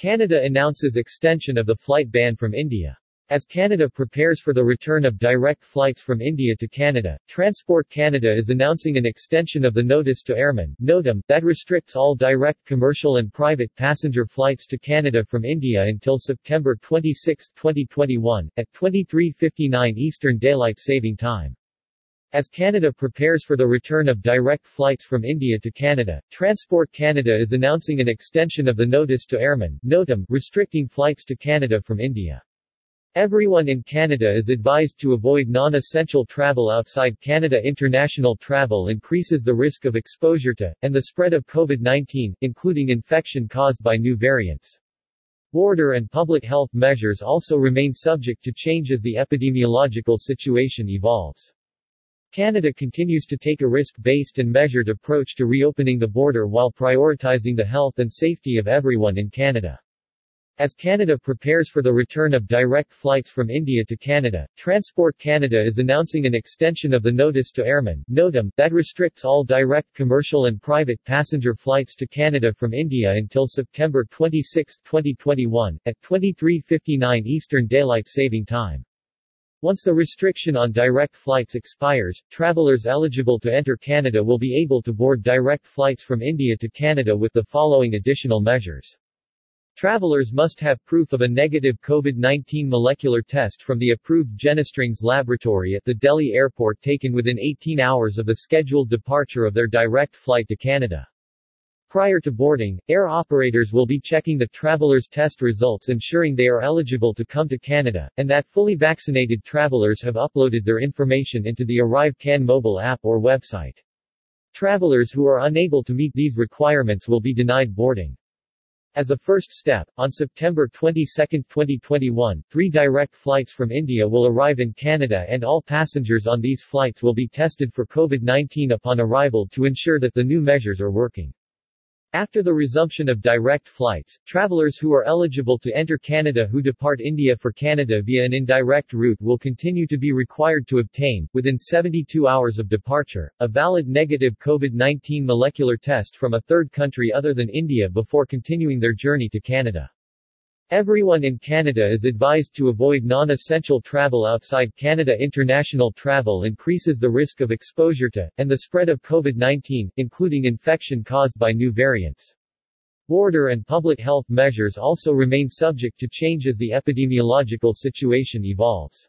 Canada announces extension of the flight ban from India. As Canada prepares for the return of direct flights from India to Canada, Transport Canada is announcing an extension of the Notice to Airmen NOTAM, that restricts all direct commercial and private passenger flights to Canada from India until September 26, 2021, at 23.59 Eastern Daylight Saving Time. As Canada prepares for the return of direct flights from India to Canada, Transport Canada is announcing an extension of the Notice to Airmen NOTAM, restricting flights to Canada from India. Everyone in Canada is advised to avoid non-essential travel outside Canada. International travel increases the risk of exposure to, and the spread of COVID-19, including infection caused by new variants. Border and public health measures also remain subject to change as the epidemiological situation evolves. Canada continues to take a risk-based and measured approach to reopening the border while prioritizing the health and safety of everyone in Canada. As Canada prepares for the return of direct flights from India to Canada, Transport Canada is announcing an extension of the Notice to Airmen NOTAM, that restricts all direct commercial and private passenger flights to Canada from India until September 26, 2021, at 23.59 Eastern Daylight Saving Time. Once the restriction on direct flights expires, travelers eligible to enter Canada will be able to board direct flights from India to Canada with the following additional measures. Travelers must have proof of a negative COVID-19 molecular test from the approved Genestrings laboratory at the Delhi airport taken within 18 hours of the scheduled departure of their direct flight to Canada. Prior to boarding, air operators will be checking the travelers' test results ensuring they are eligible to come to Canada, and that fully vaccinated travelers have uploaded their information into the ArriveCAN mobile app or website. Travelers who are unable to meet these requirements will be denied boarding. As a first step, on September 22, 2021, three direct flights from India will arrive in Canada and all passengers on these flights will be tested for COVID-19 upon arrival to ensure that the new measures are working. After the resumption of direct flights, travelers who are eligible to enter Canada who depart India for Canada via an indirect route will continue to be required to obtain, within 72 hours of departure, a valid negative COVID-19 molecular test from a third country other than India before continuing their journey to Canada. Everyone in Canada is advised to avoid non-essential travel outside Canada. International travel increases the risk of exposure to, and the spread of COVID-19, including infection caused by new variants. Border and public health measures also remain subject to change as the epidemiological situation evolves.